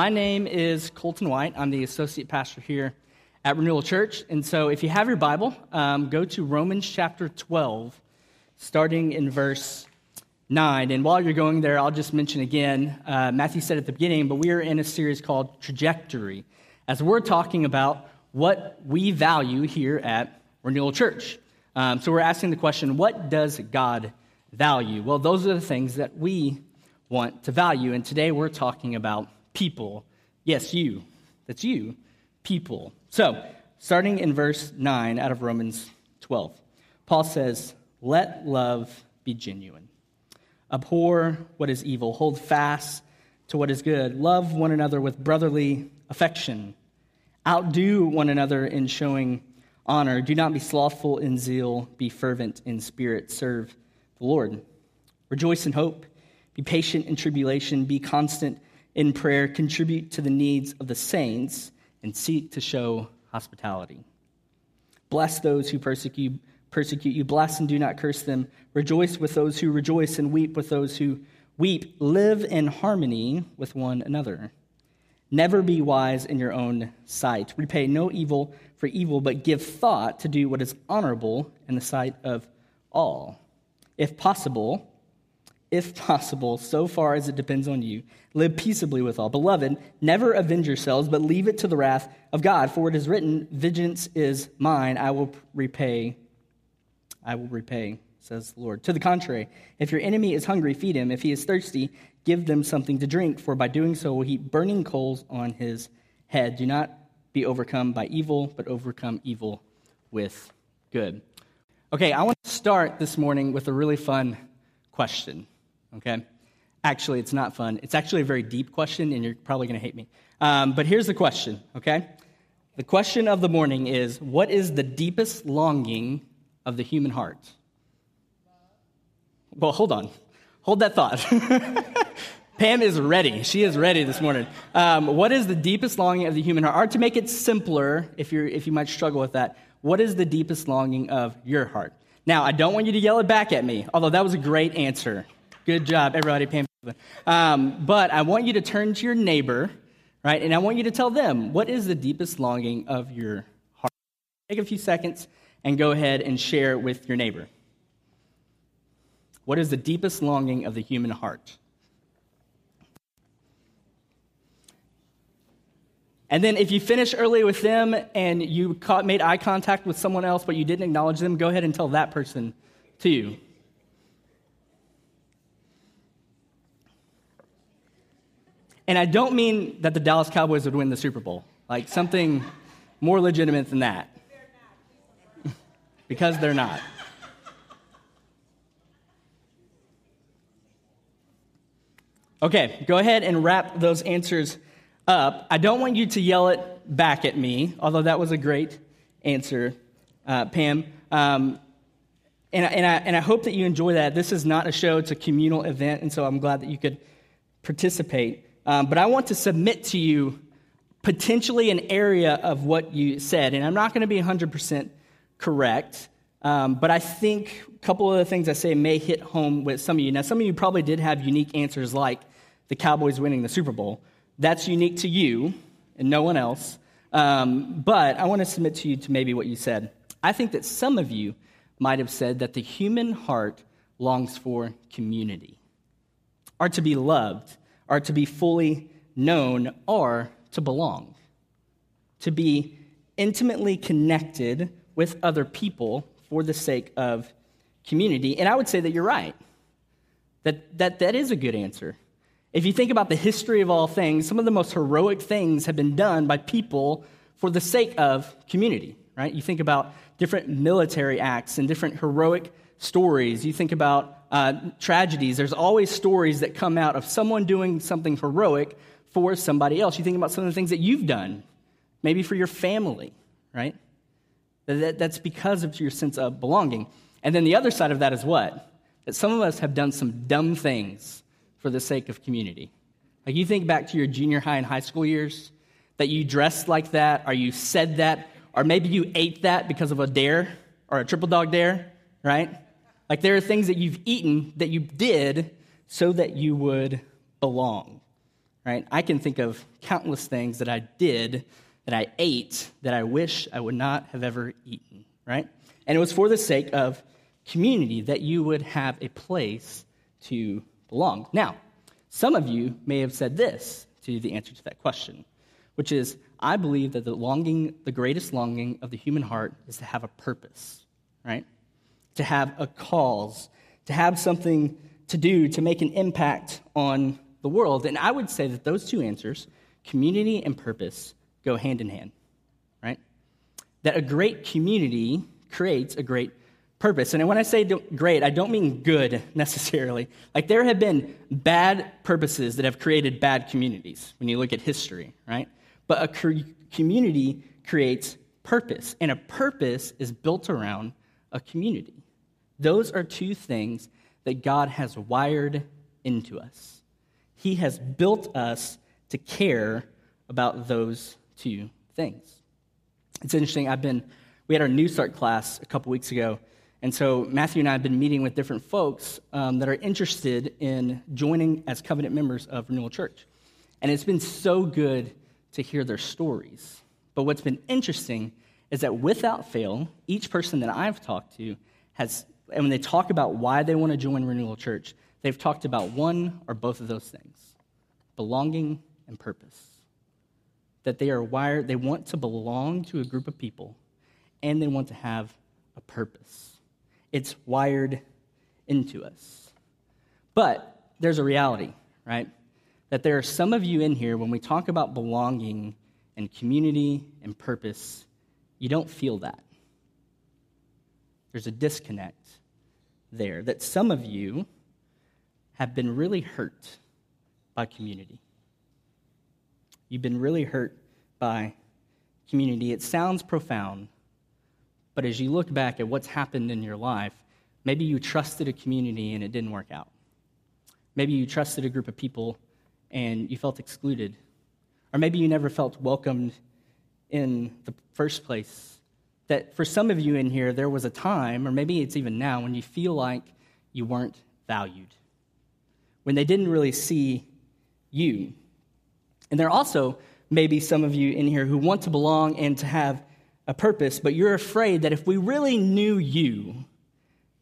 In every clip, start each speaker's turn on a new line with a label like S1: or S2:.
S1: My name is Colton White. I'm the associate pastor here at Renewal Church. And so if you have your Bible, um, go to Romans chapter 12, starting in verse 9. And while you're going there, I'll just mention again uh, Matthew said at the beginning, but we are in a series called Trajectory, as we're talking about what we value here at Renewal Church. Um, so we're asking the question what does God value? Well, those are the things that we want to value. And today we're talking about people. Yes, you. That's you. People. So, starting in verse 9 out of Romans 12, Paul says, Let love be genuine. Abhor what is evil. Hold fast to what is good. Love one another with brotherly affection. Outdo one another in showing honor. Do not be slothful in zeal. Be fervent in spirit. Serve the Lord. Rejoice in hope. Be patient in tribulation. Be constant in prayer. Contribute to the needs of the saints and seek to show hospitality. Bless those who persecute, you. Bless and do not curse them. Rejoice with those who rejoice and weep with those who weep. Live in harmony with one another. Never be wise in your own sight. Repay no evil for evil, but give thought to do what is honorable in the sight of all. If possible, if possible, so far as it depends on you, live peaceably with all. Beloved, never avenge yourselves, but leave it to the wrath of God. For it is written, Vengeance is mine, I will repay. I will repay, says the Lord. To the contrary, if your enemy is hungry, feed him. If he is thirsty, give them something to drink, for by doing so will heap burning coals on his head. Do not be overcome by evil, but overcome evil with good. Okay, I want to start this morning with a really fun question okay? Actually, it's not fun. It's actually a very deep question, and you're probably going to hate me. Um, but here's the question, okay? The question of the morning is What is the deepest longing of the human heart? Well, hold on. Hold that thought. Pam is ready. She is ready this morning. Um, what is the deepest longing of the human heart? Or to make it simpler, if, you're, if you might struggle with that, what is the deepest longing of your heart? Now, I don't want you to yell it back at me, although that was a great answer. Good job, everybody. Um, but I want you to turn to your neighbor, right? And I want you to tell them what is the deepest longing of your heart. Take a few seconds and go ahead and share with your neighbor. What is the deepest longing of the human heart? And then, if you finish early with them and you caught, made eye contact with someone else, but you didn't acknowledge them, go ahead and tell that person too. And I don't mean that the Dallas Cowboys would win the Super Bowl, like something more legitimate than that. because they're not. Okay, go ahead and wrap those answers up. I don't want you to yell it back at me, although that was a great answer, uh, Pam. Um, and, and, I, and I hope that you enjoy that. This is not a show, it's a communal event, and so I'm glad that you could participate. Um, but I want to submit to you potentially an area of what you said. And I'm not going to be 100% correct, um, but I think a couple of the things I say may hit home with some of you. Now, some of you probably did have unique answers like the Cowboys winning the Super Bowl. That's unique to you and no one else. Um, but I want to submit to you to maybe what you said. I think that some of you might have said that the human heart longs for community or to be loved are to be fully known are to belong, to be intimately connected with other people for the sake of community. And I would say that you're right, that that, that is a good answer. If you think about the history of all things, some of the most heroic things have been done by people for the sake of community, right? You think about different military acts and different heroic stories. You think about uh, tragedies, there's always stories that come out of someone doing something heroic for somebody else. You think about some of the things that you've done, maybe for your family, right? That, that's because of your sense of belonging. And then the other side of that is what? That some of us have done some dumb things for the sake of community. Like you think back to your junior high and high school years, that you dressed like that, or you said that, or maybe you ate that because of a dare or a triple dog dare, right? Like there are things that you've eaten that you did so that you would belong. right? I can think of countless things that I did, that I ate, that I wish I would not have ever eaten, right? And it was for the sake of community that you would have a place to belong. Now, some of you may have said this to the answer to that question, which is I believe that the longing, the greatest longing of the human heart is to have a purpose, right? To have a cause, to have something to do to make an impact on the world. And I would say that those two answers, community and purpose, go hand in hand, right? That a great community creates a great purpose. And when I say great, I don't mean good necessarily. Like there have been bad purposes that have created bad communities when you look at history, right? But a community creates purpose, and a purpose is built around a community. Those are two things that God has wired into us. He has built us to care about those two things. It's interesting. I've been, we had our New Start class a couple weeks ago, and so Matthew and I have been meeting with different folks um, that are interested in joining as covenant members of Renewal Church. And it's been so good to hear their stories. But what's been interesting is that without fail, each person that I've talked to has, and when they talk about why they want to join Renewal Church, they've talked about one or both of those things belonging and purpose. That they are wired, they want to belong to a group of people and they want to have a purpose. It's wired into us. But there's a reality, right? That there are some of you in here, when we talk about belonging and community and purpose, you don't feel that. There's a disconnect there. That some of you have been really hurt by community. You've been really hurt by community. It sounds profound, but as you look back at what's happened in your life, maybe you trusted a community and it didn't work out. Maybe you trusted a group of people and you felt excluded. Or maybe you never felt welcomed in the first place. That for some of you in here, there was a time, or maybe it's even now, when you feel like you weren't valued when they didn't really see you. And there are also maybe some of you in here who want to belong and to have a purpose, but you're afraid that if we really knew you,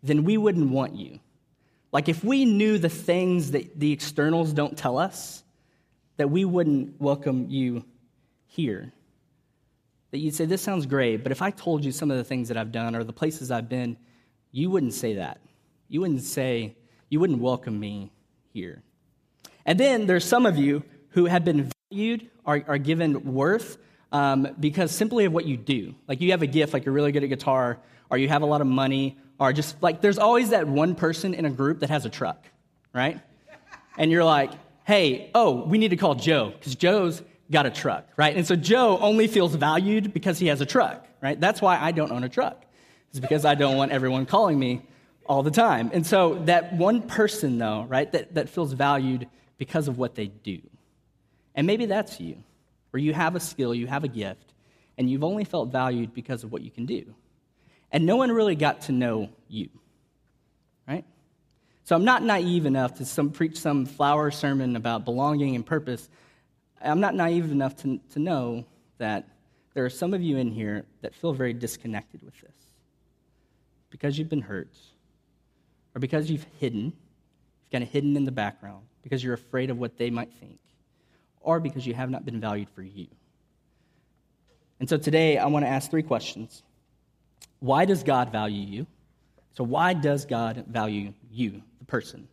S1: then we wouldn't want you. Like if we knew the things that the externals don't tell us, that we wouldn't welcome you here. That you'd say, This sounds great, but if I told you some of the things that I've done or the places I've been, you wouldn't say that. You wouldn't say, you wouldn't welcome me here. And then there's some of you who have been valued, are, are given worth um, because simply of what you do. Like you have a gift, like you're really good at guitar, or you have a lot of money, or just like there's always that one person in a group that has a truck, right? And you're like, hey, oh, we need to call Joe because Joe's got a truck, right? And so Joe only feels valued because he has a truck, right? That's why I don't own a truck. It's because I don't want everyone calling me all the time. And so that one person, though, right, that, that feels valued because of what they do. And maybe that's you, where you have a skill, you have a gift, and you've only felt valued because of what you can do. And no one really got to know you, right? So I'm not naive enough to some, preach some flower sermon about belonging and purpose. I'm not naive enough to, to know that there are some of you in here that feel very disconnected with this because you've been hurt or because you've hidden, you've kind of hidden in the background because you're afraid of what they might think, or because you have not been valued for you. And so today I want to ask three questions. Why does God value you? So, why does God value you, the person?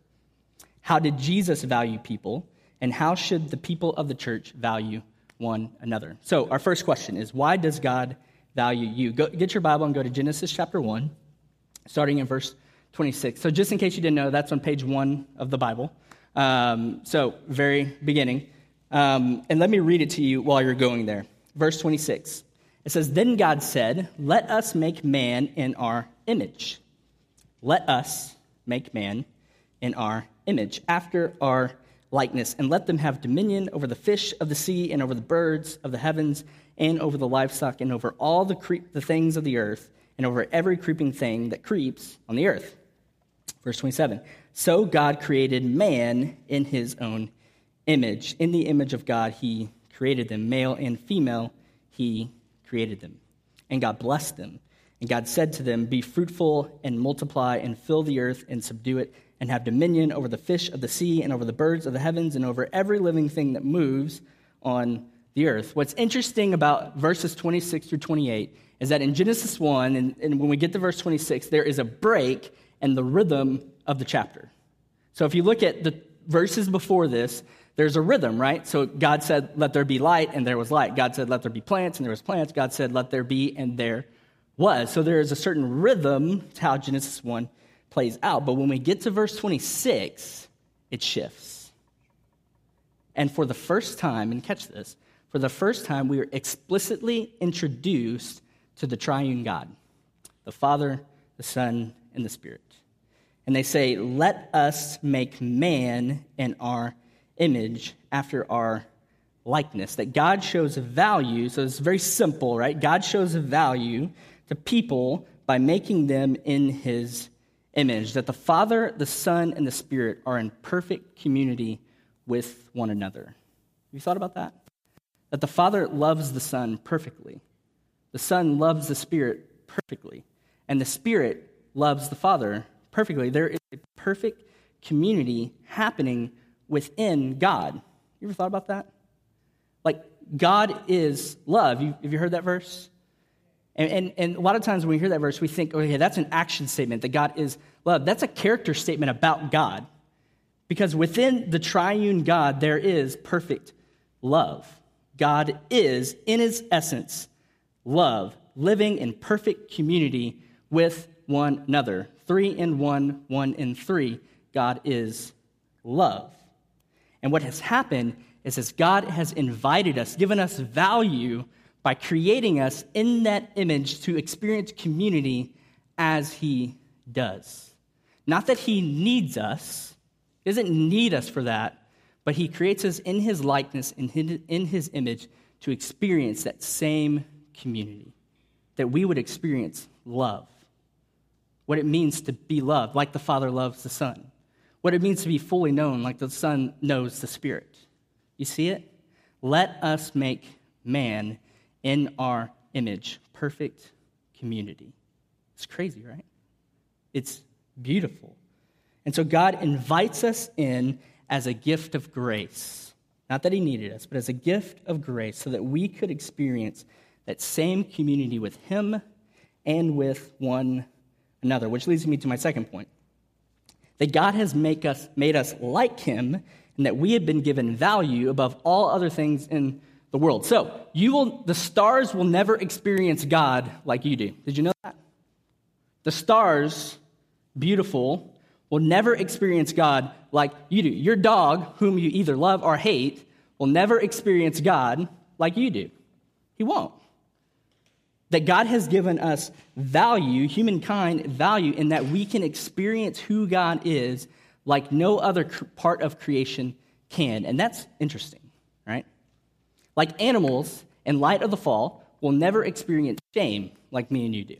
S1: How did Jesus value people? And how should the people of the church value one another? So, our first question is why does God value you? Go, get your Bible and go to Genesis chapter 1, starting in verse 26. So, just in case you didn't know, that's on page one of the Bible. Um, so, very beginning. Um, and let me read it to you while you're going there. Verse 26. It says, Then God said, Let us make man in our image. Let us make man in our image, after our likeness, and let them have dominion over the fish of the sea, and over the birds of the heavens, and over the livestock, and over all the, cre- the things of the earth, and over every creeping thing that creeps on the earth. Verse 27 So God created man in his own image. In the image of God, he created them. Male and female, he created them. And God blessed them. And God said to them, Be fruitful and multiply and fill the earth and subdue it and have dominion over the fish of the sea and over the birds of the heavens and over every living thing that moves on the earth. What's interesting about verses 26 through 28 is that in Genesis 1, and, and when we get to verse 26, there is a break in the rhythm of the chapter. So if you look at the verses before this, there's a rhythm, right? So God said, Let there be light, and there was light. God said, Let there be plants, and there was plants. God said, Let there be, and there was. So there is a certain rhythm to how Genesis 1 plays out. But when we get to verse 26, it shifts. And for the first time, and catch this, for the first time, we are explicitly introduced to the triune God the Father, the Son, and the Spirit. And they say, Let us make man in our image after our likeness. That God shows a value, so it's very simple, right? God shows a value to people by making them in his image, that the Father, the Son, and the Spirit are in perfect community with one another. Have you thought about that? That the Father loves the Son perfectly, the Son loves the Spirit perfectly, and the Spirit loves the Father perfectly. There is a perfect community happening within God. You ever thought about that? Like, God is love. You, have you heard that verse? And, and, and, a lot of times when we hear that verse, we think, okay, that's an action statement that God is love. That's a character statement about God. Because within the triune God, there is perfect love. God is, in his essence, love, living in perfect community with one another. Three in one, one in three. God is love. And what has happened is as God has invited us, given us value by creating us in that image to experience community as He does. Not that He needs us, He doesn't need us for that, but He creates us in His likeness, and in His image, to experience that same community. That we would experience love. What it means to be loved, like the Father loves the Son. What it means to be fully known, like the Son knows the Spirit. You see it? Let us make man in our image, perfect community. It's crazy, right? It's beautiful. And so God invites us in as a gift of grace. Not that He needed us, but as a gift of grace so that we could experience that same community with Him and with one another, which leads me to my second point. That God has make us, made us like Him and that we have been given value above all other things in the world. So, you will the stars will never experience God like you do. Did you know that? The stars, beautiful, will never experience God like you do. Your dog, whom you either love or hate, will never experience God like you do. He won't. That God has given us value, humankind value, in that we can experience who God is like no other part of creation can. And that's interesting, right? Like animals, in light of the fall, will never experience shame like me and you do.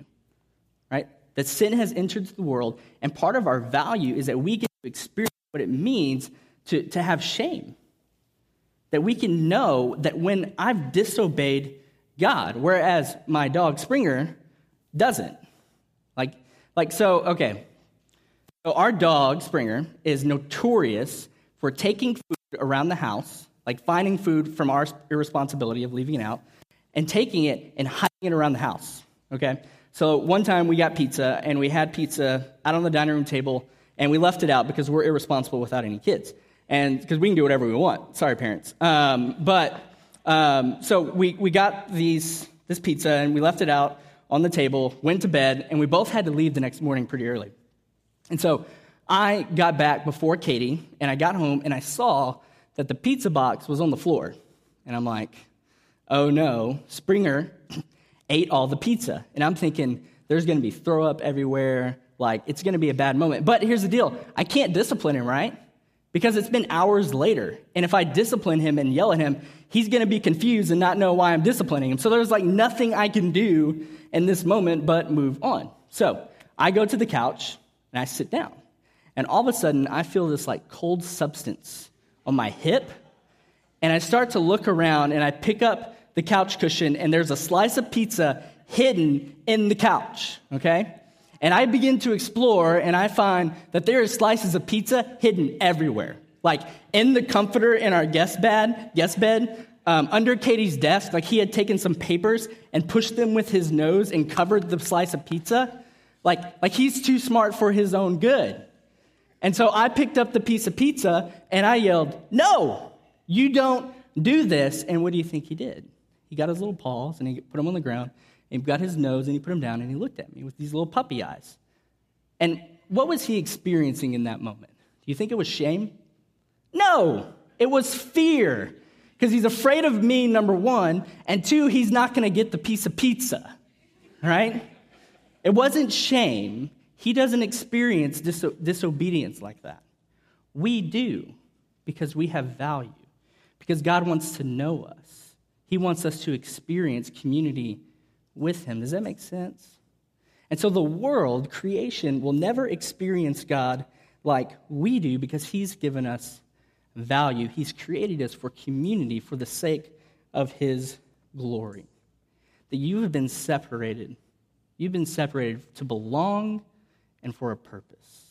S1: Right? That sin has entered the world, and part of our value is that we get to experience what it means to, to have shame. That we can know that when I've disobeyed God, whereas my dog Springer doesn't. Like, like so, okay. So our dog Springer is notorious for taking food around the house like finding food from our irresponsibility of leaving it out and taking it and hiding it around the house. Okay? So one time we got pizza and we had pizza out on the dining room table and we left it out because we're irresponsible without any kids. And because we can do whatever we want. Sorry, parents. Um, but um, so we, we got these, this pizza and we left it out on the table, went to bed, and we both had to leave the next morning pretty early. And so I got back before Katie and I got home and I saw that the pizza box was on the floor. And I'm like, oh no, Springer ate all the pizza. And I'm thinking, there's going to be throw up everywhere. Like, it's going to be a bad moment. But here's the deal I can't discipline him, right? Because it's been hours later. And if I discipline him and yell at him, he's going to be confused and not know why I'm disciplining him. So there's like nothing I can do in this moment but move on. So I go to the couch and I sit down. And all of a sudden, I feel this like cold substance on my hip and I start to look around and I pick up the couch cushion and there's a slice of pizza hidden in the couch, okay? And I begin to explore and I find that there are slices of pizza hidden everywhere. Like in the comforter in our guest bed, guest bed, um, under Katie's desk, like he had taken some papers and pushed them with his nose and covered the slice of pizza. Like, like he's too smart for his own good. And so I picked up the piece of pizza and I yelled, No, you don't do this. And what do you think he did? He got his little paws and he put them on the ground and he got his nose and he put him down and he looked at me with these little puppy eyes. And what was he experiencing in that moment? Do you think it was shame? No, it was fear. Because he's afraid of me, number one, and two, he's not going to get the piece of pizza, right? It wasn't shame. He doesn't experience diso- disobedience like that. We do because we have value, because God wants to know us. He wants us to experience community with Him. Does that make sense? And so the world, creation, will never experience God like we do because He's given us value. He's created us for community for the sake of His glory. That you have been separated. You've been separated to belong and for a purpose.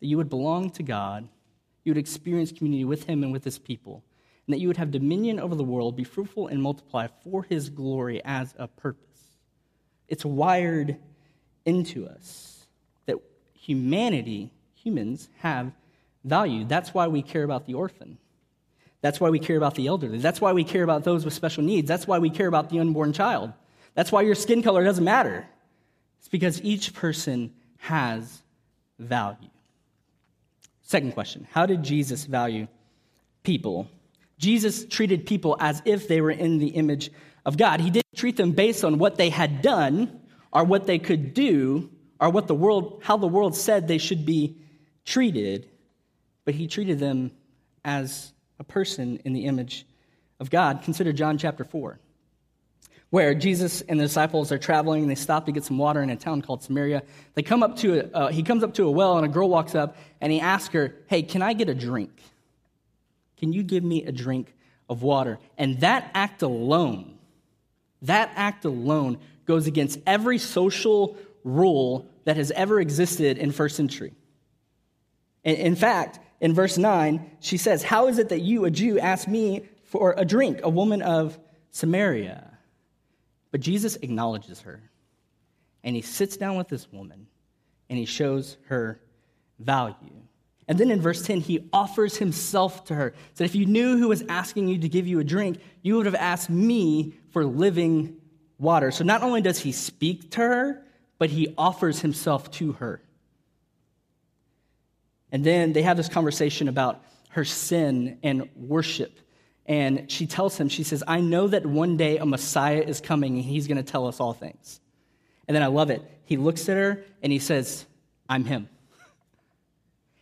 S1: That you would belong to God, you would experience community with Him and with His people, and that you would have dominion over the world, be fruitful and multiply for His glory as a purpose. It's wired into us that humanity, humans, have value. That's why we care about the orphan. That's why we care about the elderly. That's why we care about those with special needs. That's why we care about the unborn child. That's why your skin color doesn't matter. It's because each person has value. Second question How did Jesus value people? Jesus treated people as if they were in the image of God. He didn't treat them based on what they had done or what they could do or what the world, how the world said they should be treated but he treated them as a person in the image of God. Consider John chapter 4, where Jesus and the disciples are traveling and they stop to get some water in a town called Samaria. They come up to a, uh, he comes up to a well and a girl walks up and he asks her, Hey, can I get a drink? Can you give me a drink of water? And that act alone, that act alone goes against every social rule that has ever existed in first century. In fact, in verse 9, she says, How is it that you, a Jew, ask me for a drink, a woman of Samaria? But Jesus acknowledges her, and he sits down with this woman, and he shows her value. And then in verse 10, he offers himself to her. So if you knew who was asking you to give you a drink, you would have asked me for living water. So not only does he speak to her, but he offers himself to her. And then they have this conversation about her sin and worship. And she tells him, she says, I know that one day a Messiah is coming and he's going to tell us all things. And then I love it. He looks at her and he says, I'm him.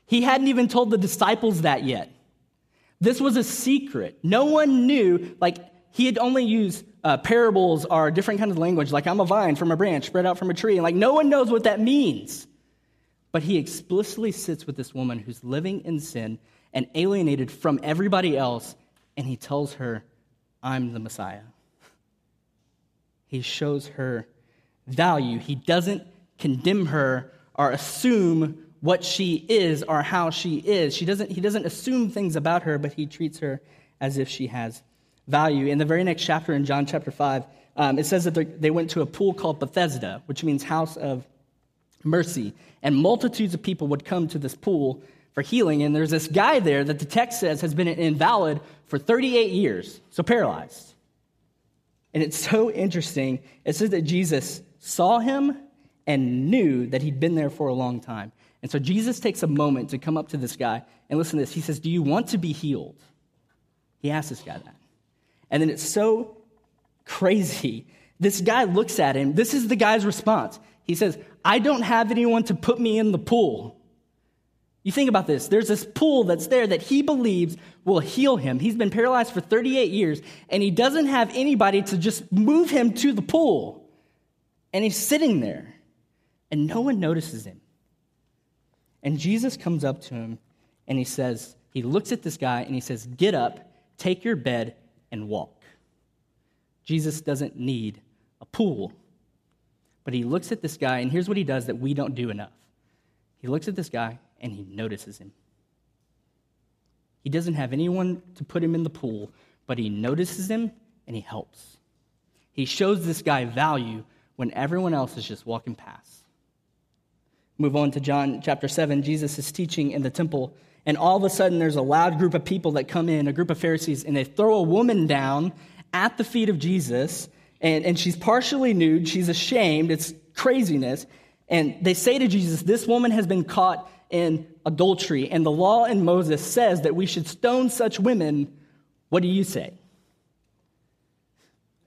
S1: He hadn't even told the disciples that yet. This was a secret. No one knew, like, he had only used uh, parables or different kinds of language, like, I'm a vine from a branch spread out from a tree. And, like, no one knows what that means. But he explicitly sits with this woman who's living in sin and alienated from everybody else, and he tells her, I'm the Messiah. He shows her value. He doesn't condemn her or assume what she is or how she is. She doesn't, he doesn't assume things about her, but he treats her as if she has value. In the very next chapter, in John chapter 5, um, it says that they went to a pool called Bethesda, which means house of mercy. And multitudes of people would come to this pool for healing. And there's this guy there that the text says has been invalid for 38 years, so paralyzed. And it's so interesting. It says that Jesus saw him and knew that he'd been there for a long time. And so Jesus takes a moment to come up to this guy and listen to this. He says, Do you want to be healed? He asks this guy that. And then it's so crazy. This guy looks at him. This is the guy's response. He says, I don't have anyone to put me in the pool. You think about this. There's this pool that's there that he believes will heal him. He's been paralyzed for 38 years, and he doesn't have anybody to just move him to the pool. And he's sitting there, and no one notices him. And Jesus comes up to him, and he says, He looks at this guy, and he says, Get up, take your bed and walk. Jesus doesn't need a pool. But he looks at this guy, and here's what he does that we don't do enough. He looks at this guy and he notices him. He doesn't have anyone to put him in the pool, but he notices him and he helps. He shows this guy value when everyone else is just walking past. Move on to John chapter 7. Jesus is teaching in the temple, and all of a sudden there's a loud group of people that come in, a group of Pharisees, and they throw a woman down at the feet of Jesus, and, and she's partially nude. She's ashamed. It's craziness. And they say to Jesus, This woman has been caught in adultery, and the law in Moses says that we should stone such women. What do you say?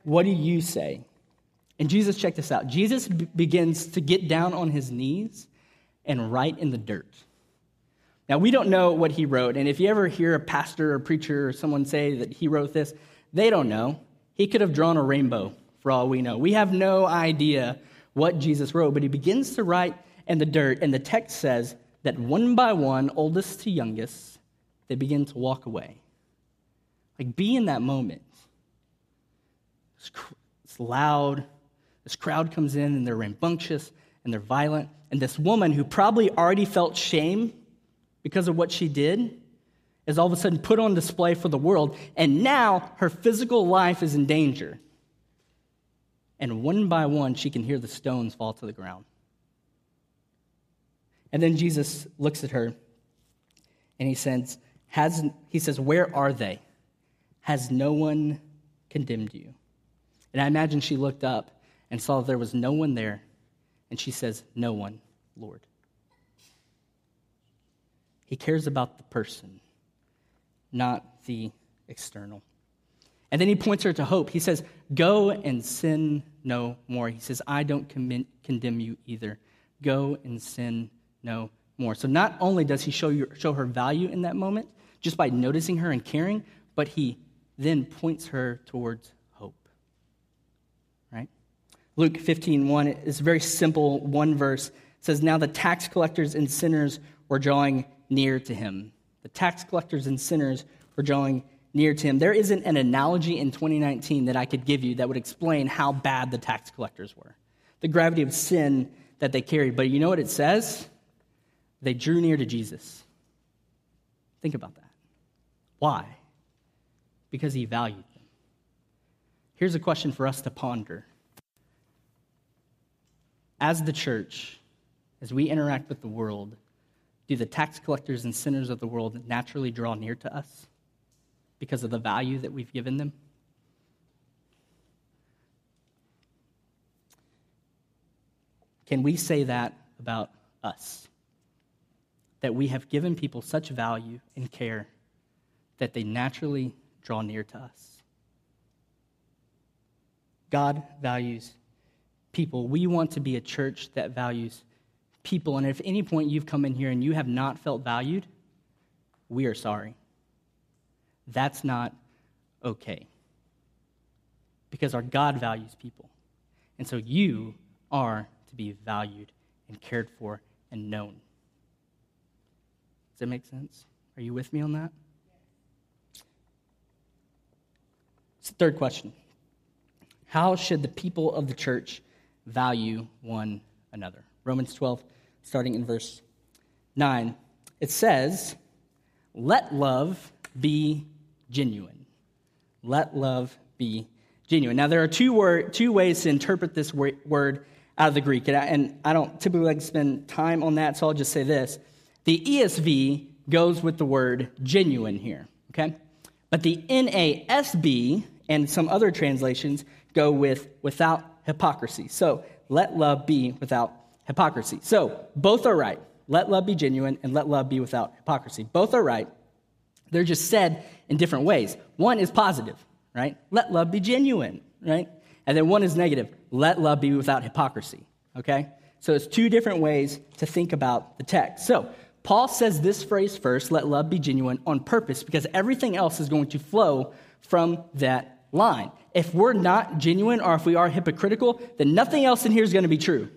S1: What do you say? And Jesus, check this out. Jesus b- begins to get down on his knees and write in the dirt. Now, we don't know what he wrote, and if you ever hear a pastor or preacher or someone say that he wrote this, they don't know. He could have drawn a rainbow, for all we know. We have no idea what Jesus wrote, but he begins to write in the dirt, and the text says that one by one, oldest to youngest, they begin to walk away. Like, be in that moment. It's, it's loud. This crowd comes in, and they're rambunctious, and they're violent. And this woman, who probably already felt shame because of what she did, is all of a sudden put on display for the world, and now her physical life is in danger. And one by one, she can hear the stones fall to the ground. And then Jesus looks at her and he says, Has, he says, Where are they? Has no one condemned you? And I imagine she looked up and saw there was no one there. And she says, No one, Lord. He cares about the person not the external. And then he points her to hope. He says, Go and sin no more. He says, I don't condemn you either. Go and sin no more. So not only does he show, you, show her value in that moment, just by noticing her and caring, but he then points her towards hope. Right? Luke 15, 1 is very simple one verse. It says, Now the tax collectors and sinners were drawing near to him. The tax collectors and sinners were drawing near to him. There isn't an analogy in 2019 that I could give you that would explain how bad the tax collectors were, the gravity of sin that they carried. But you know what it says? They drew near to Jesus. Think about that. Why? Because he valued them. Here's a question for us to ponder. As the church, as we interact with the world, do the tax collectors and sinners of the world naturally draw near to us because of the value that we've given them? Can we say that about us? That we have given people such value and care that they naturally draw near to us? God values people. We want to be a church that values people, and if any point you've come in here and you have not felt valued, we are sorry. That's not okay. Because our God values people. And so you are to be valued and cared for and known. Does that make sense? Are you with me on that? It's the third question. How should the people of the church value one another? Romans 12, starting in verse 9. It says, Let love be genuine. Let love be genuine. Now, there are two, word, two ways to interpret this word out of the Greek, and I, and I don't typically like to spend time on that, so I'll just say this. The ESV goes with the word genuine here, okay? But the NASB and some other translations go with without hypocrisy. So, let love be without hypocrisy. So, both are right. Let love be genuine and let love be without hypocrisy. Both are right. They're just said in different ways. One is positive, right? Let love be genuine, right? And then one is negative. Let love be without hypocrisy, okay? So it's two different ways to think about the text. So, Paul says this phrase first, let love be genuine, on purpose because everything else is going to flow from that line. If we're not genuine or if we are hypocritical, then nothing else in here is going to be true.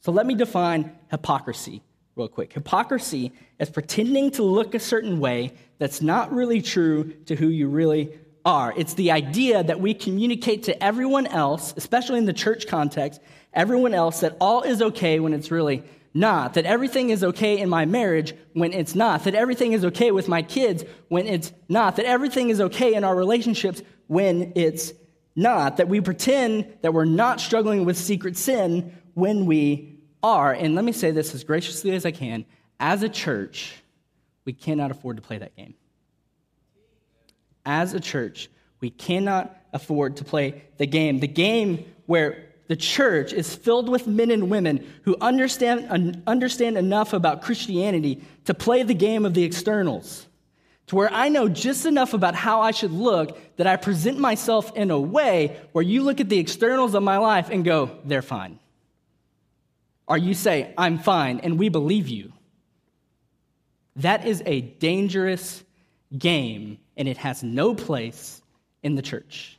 S1: So let me define hypocrisy real quick. Hypocrisy is pretending to look a certain way that's not really true to who you really are. It's the idea that we communicate to everyone else, especially in the church context, everyone else, that all is okay when it's really not. That everything is okay in my marriage when it's not. That everything is okay with my kids when it's not. That everything is okay in our relationships when it's not. That we pretend that we're not struggling with secret sin when we are, and let me say this as graciously as I can, as a church, we cannot afford to play that game. As a church, we cannot afford to play the game. The game where the church is filled with men and women who understand, understand enough about Christianity to play the game of the externals. To where I know just enough about how I should look that I present myself in a way where you look at the externals of my life and go, they're fine or you say, I'm fine, and we believe you. That is a dangerous game, and it has no place in the church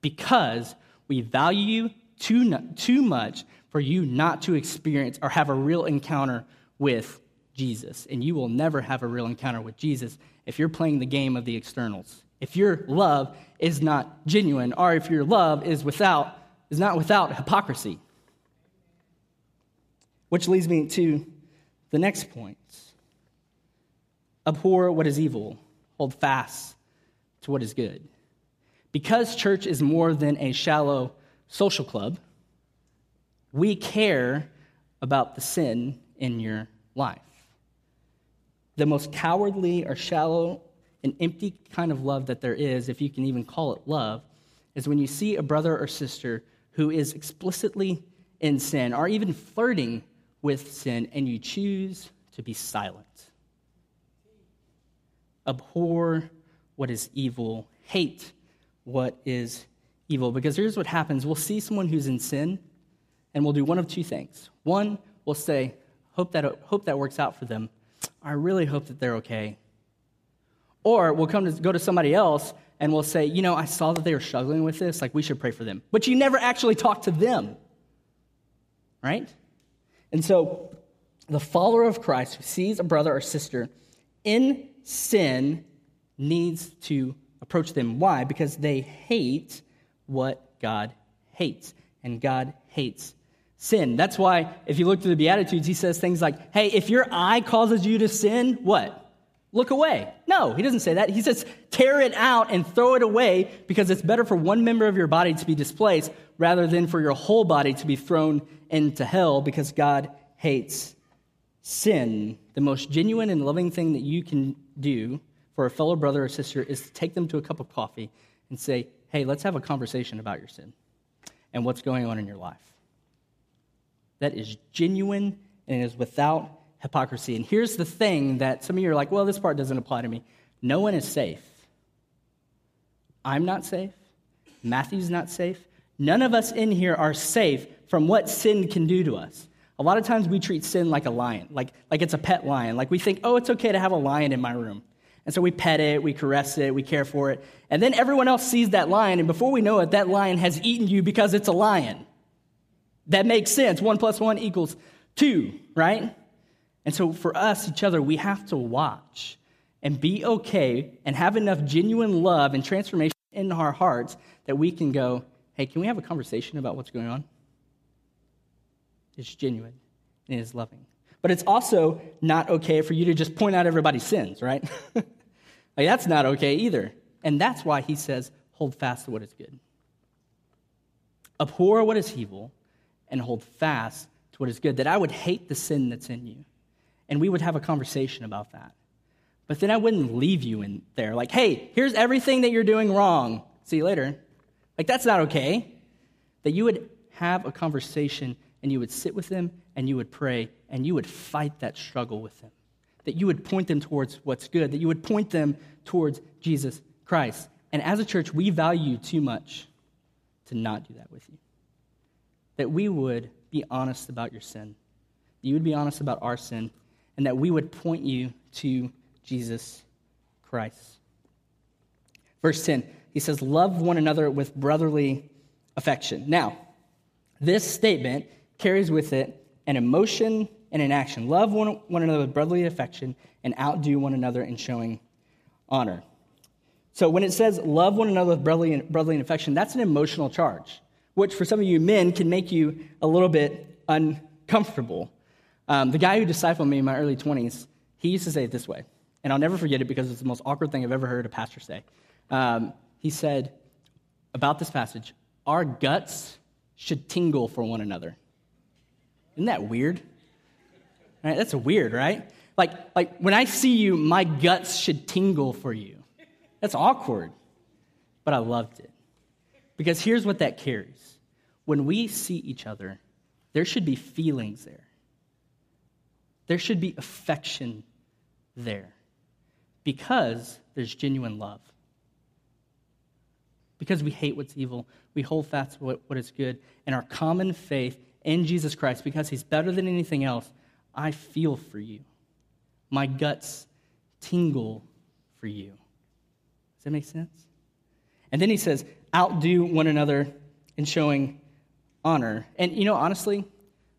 S1: because we value you too, too much for you not to experience or have a real encounter with Jesus. And you will never have a real encounter with Jesus if you're playing the game of the externals. If your love is not genuine, or if your love is without is not without hypocrisy. Which leads me to the next point abhor what is evil, hold fast to what is good. Because church is more than a shallow social club, we care about the sin in your life. The most cowardly or shallow and empty kind of love that there is, if you can even call it love, is when you see a brother or sister who is explicitly in sin or even flirting with sin and you choose to be silent. Abhor what is evil, hate what is evil. Because here's what happens we'll see someone who's in sin, and we'll do one of two things. One, we'll say, hope that, hope that works out for them. I really hope that they're okay. Or we'll come to go to somebody else and we'll say, you know, I saw that they were struggling with this, like we should pray for them. But you never actually talk to them. Right? And so, the follower of Christ who sees a brother or sister in sin needs to approach them. Why? Because they hate what God hates, and God hates sin. That's why, if you look through the Beatitudes, he says things like, Hey, if your eye causes you to sin, what? Look away. No, he doesn't say that. He says, tear it out and throw it away because it's better for one member of your body to be displaced rather than for your whole body to be thrown into hell because God hates sin. The most genuine and loving thing that you can do for a fellow brother or sister is to take them to a cup of coffee and say, hey, let's have a conversation about your sin and what's going on in your life. That is genuine and is without hypocrisy. And here's the thing that some of you are like, well, this part doesn't apply to me. No one is safe. I'm not safe. Matthew's not safe. None of us in here are safe from what sin can do to us. A lot of times we treat sin like a lion, like, like it's a pet lion. Like we think, oh, it's okay to have a lion in my room. And so we pet it, we caress it, we care for it. And then everyone else sees that lion, and before we know it, that lion has eaten you because it's a lion. That makes sense. One plus one equals two, right? And so for us, each other, we have to watch and be okay and have enough genuine love and transformation in our hearts that we can go, hey, can we have a conversation about what's going on? It's genuine and it is loving. But it's also not okay for you to just point out everybody's sins, right? like, that's not okay either. And that's why he says, hold fast to what is good. Abhor what is evil and hold fast to what is good. That I would hate the sin that's in you and we would have a conversation about that. But then I wouldn't leave you in there like, hey, here's everything that you're doing wrong. See you later. Like, that's not okay. That you would have a conversation and you would sit with them and you would pray and you would fight that struggle with them. That you would point them towards what's good, that you would point them towards Jesus Christ. And as a church, we value you too much to not do that with you. That we would be honest about your sin, you would be honest about our sin, and that we would point you to Jesus Christ. Verse 10, he says, Love one another with brotherly affection. Now, this statement carries with it an emotion and an action. Love one, one another with brotherly affection and outdo one another in showing honor. So when it says love one another with brotherly, brotherly affection, that's an emotional charge, which for some of you men can make you a little bit uncomfortable. Um, the guy who discipled me in my early 20s, he used to say it this way, and I'll never forget it because it's the most awkward thing I've ever heard a pastor say. Um, he said about this passage, Our guts should tingle for one another. Isn't that weird? Right? That's weird, right? Like, like when I see you, my guts should tingle for you. That's awkward, but I loved it. Because here's what that carries when we see each other, there should be feelings there, there should be affection there because there's genuine love. Because we hate what's evil, we hold fast what, what is good, and our common faith in Jesus Christ, because he's better than anything else, I feel for you. My guts tingle for you. Does that make sense? And then he says, outdo one another in showing honor. And you know, honestly,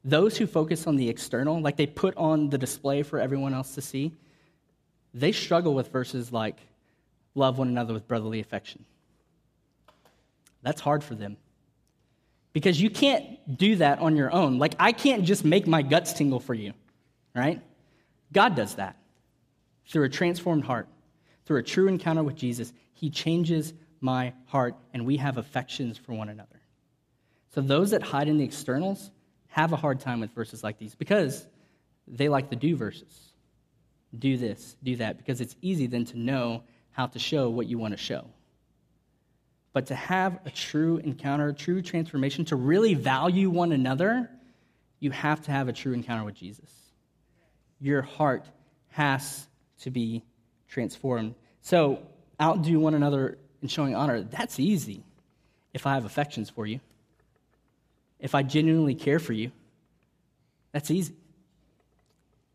S1: those who focus on the external, like they put on the display for everyone else to see, they struggle with verses like, love one another with brotherly affection. That's hard for them. Because you can't do that on your own. Like, I can't just make my guts tingle for you, right? God does that through a transformed heart, through a true encounter with Jesus. He changes my heart, and we have affections for one another. So, those that hide in the externals have a hard time with verses like these because they like the do verses. Do this, do that, because it's easy then to know how to show what you want to show. But to have a true encounter, a true transformation, to really value one another, you have to have a true encounter with Jesus. Your heart has to be transformed. So, outdo one another in showing honor, that's easy if I have affections for you. If I genuinely care for you, that's easy.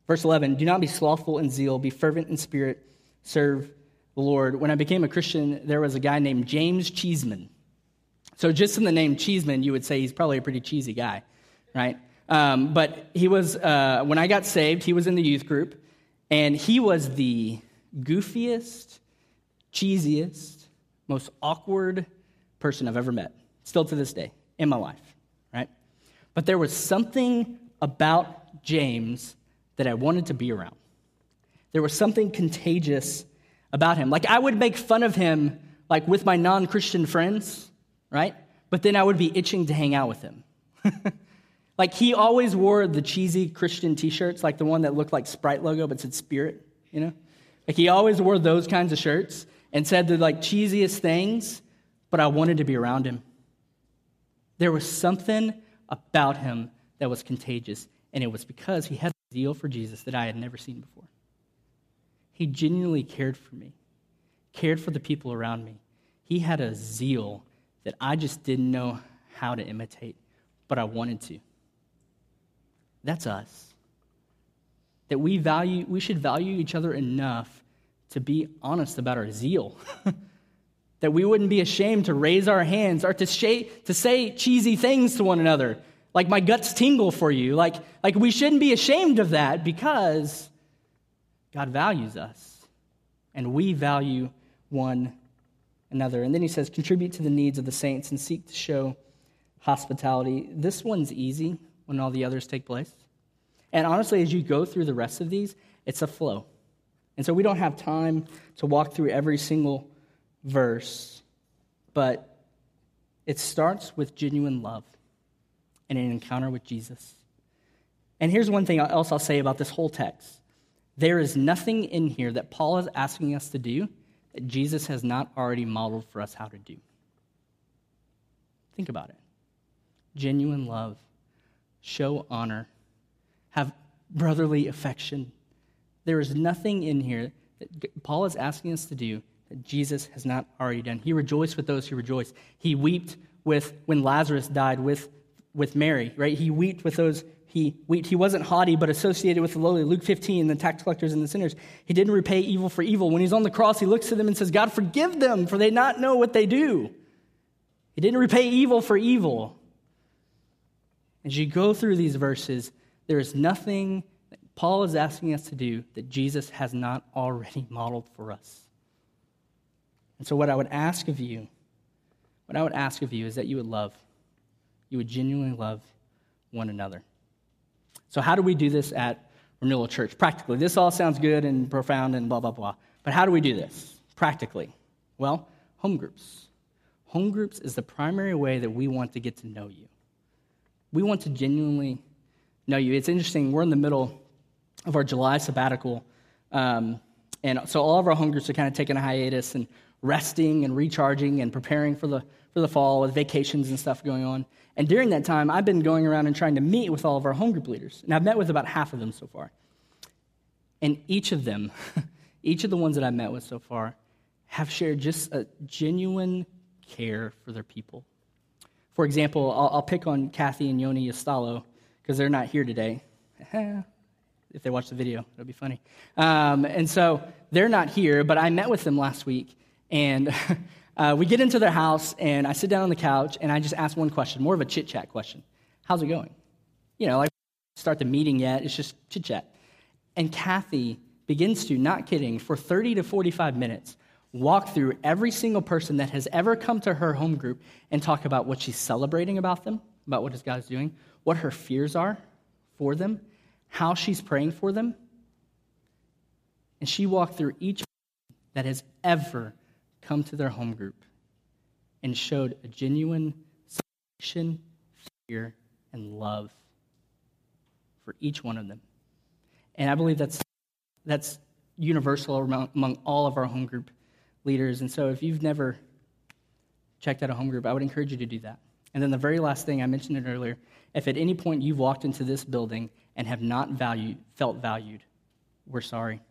S1: Verse 11 Do not be slothful in zeal, be fervent in spirit, serve the Lord. When I became a Christian, there was a guy named James Cheeseman. So, just in the name Cheeseman, you would say he's probably a pretty cheesy guy, right? Um, but he was, uh, when I got saved, he was in the youth group, and he was the goofiest, cheesiest, most awkward person I've ever met, still to this day in my life? But there was something about James that I wanted to be around. There was something contagious about him. Like I would make fun of him like with my non-Christian friends, right? But then I would be itching to hang out with him. like he always wore the cheesy Christian t-shirts, like the one that looked like Sprite logo but said Spirit, you know? Like he always wore those kinds of shirts and said the like cheesiest things, but I wanted to be around him. There was something about him that was contagious, and it was because he had a zeal for Jesus that I had never seen before. He genuinely cared for me, cared for the people around me. He had a zeal that I just didn't know how to imitate, but I wanted to. That's us. That we value, we should value each other enough to be honest about our zeal. that we wouldn't be ashamed to raise our hands or to, sh- to say cheesy things to one another. Like my guts tingle for you. Like, like we shouldn't be ashamed of that because God values us, and we value one another. And then he says, contribute to the needs of the saints and seek to show hospitality. This one's easy when all the others take place. And honestly, as you go through the rest of these, it's a flow. And so we don't have time to walk through every single verse, but it starts with genuine love and an encounter with Jesus. And here's one thing else I'll say about this whole text there is nothing in here that Paul is asking us to do that Jesus has not already modeled for us how to do. Think about it genuine love, show honor, have brotherly affection. There is nothing in here that Paul is asking us to do that Jesus has not already done. He rejoiced with those who rejoiced. He wept with when Lazarus died with, with Mary, right? He wept with those he, wept. he wasn't haughty, but associated with the lowly. Luke 15, the tax collectors and the sinners. He didn't repay evil for evil. When he's on the cross, he looks to them and says, God, forgive them, for they not know what they do. He didn't repay evil for evil. As you go through these verses, there is nothing that Paul is asking us to do that Jesus has not already modeled for us. And so, what I would ask of you, what I would ask of you is that you would love, you would genuinely love one another. So, how do we do this at Renewal Church? Practically, this all sounds good and profound and blah, blah, blah. But how do we do this practically? Well, home groups. Home groups is the primary way that we want to get to know you. We want to genuinely know you. It's interesting, we're in the middle of our July sabbatical. Um, and so all of our home groups are kind of taking a hiatus and resting and recharging and preparing for the, for the fall with vacations and stuff going on. And during that time, I've been going around and trying to meet with all of our home group leaders. And I've met with about half of them so far. And each of them, each of the ones that I've met with so far, have shared just a genuine care for their people. For example, I'll, I'll pick on Kathy and Yoni Estalo because they're not here today. if they watch the video, it'll be funny. Um, and so they're not here, but I met with them last week, and uh, we get into their house, and I sit down on the couch, and I just ask one question, more of a chit chat question How's it going? You know, like, start the meeting yet, it's just chit chat. And Kathy begins to, not kidding, for 30 to 45 minutes, walk through every single person that has ever come to her home group and talk about what she's celebrating about them, about what God is doing, what her fears are for them, how she's praying for them. And she walked through each that has ever come to their home group and showed a genuine celebration, fear, and love for each one of them. And I believe that's, that's universal among, all of our home group leaders. And so if you've never checked out a home group, I would encourage you to do that. And then the very last thing, I mentioned it earlier, if at any point you've walked into this building and have not valued, felt valued, we're sorry.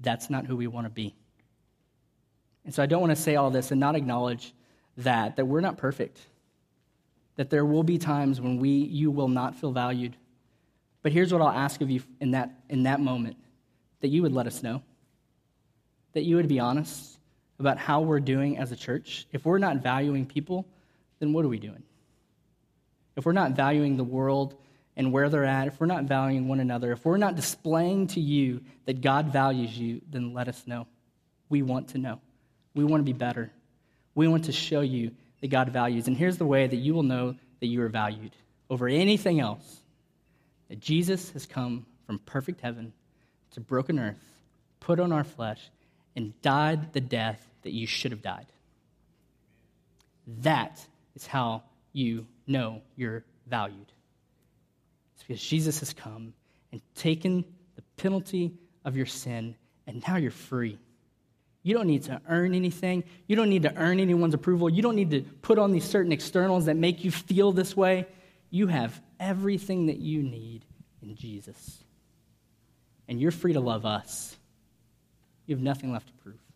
S1: That's not who we want to be. And so I don't want to say all this and not acknowledge that, that we're not perfect. That there will be times when we, you will not feel valued. But here's what I'll ask of you in that, in that moment that you would let us know, that you would be honest about how we're doing as a church. If we're not valuing people, then what are we doing? If we're not valuing the world and where they're at, if we're not valuing one another, if we're not displaying to you that God values you, then let us know. We want to know. We want to be better. We want to show you that God values. And here's the way that you will know that you are valued over anything else that Jesus has come from perfect heaven to broken earth, put on our flesh, and died the death that you should have died. That is how you know you're valued. It's because Jesus has come and taken the penalty of your sin, and now you're free. You don't need to earn anything. You don't need to earn anyone's approval. You don't need to put on these certain externals that make you feel this way. You have everything that you need in Jesus. And you're free to love us. You have nothing left to prove.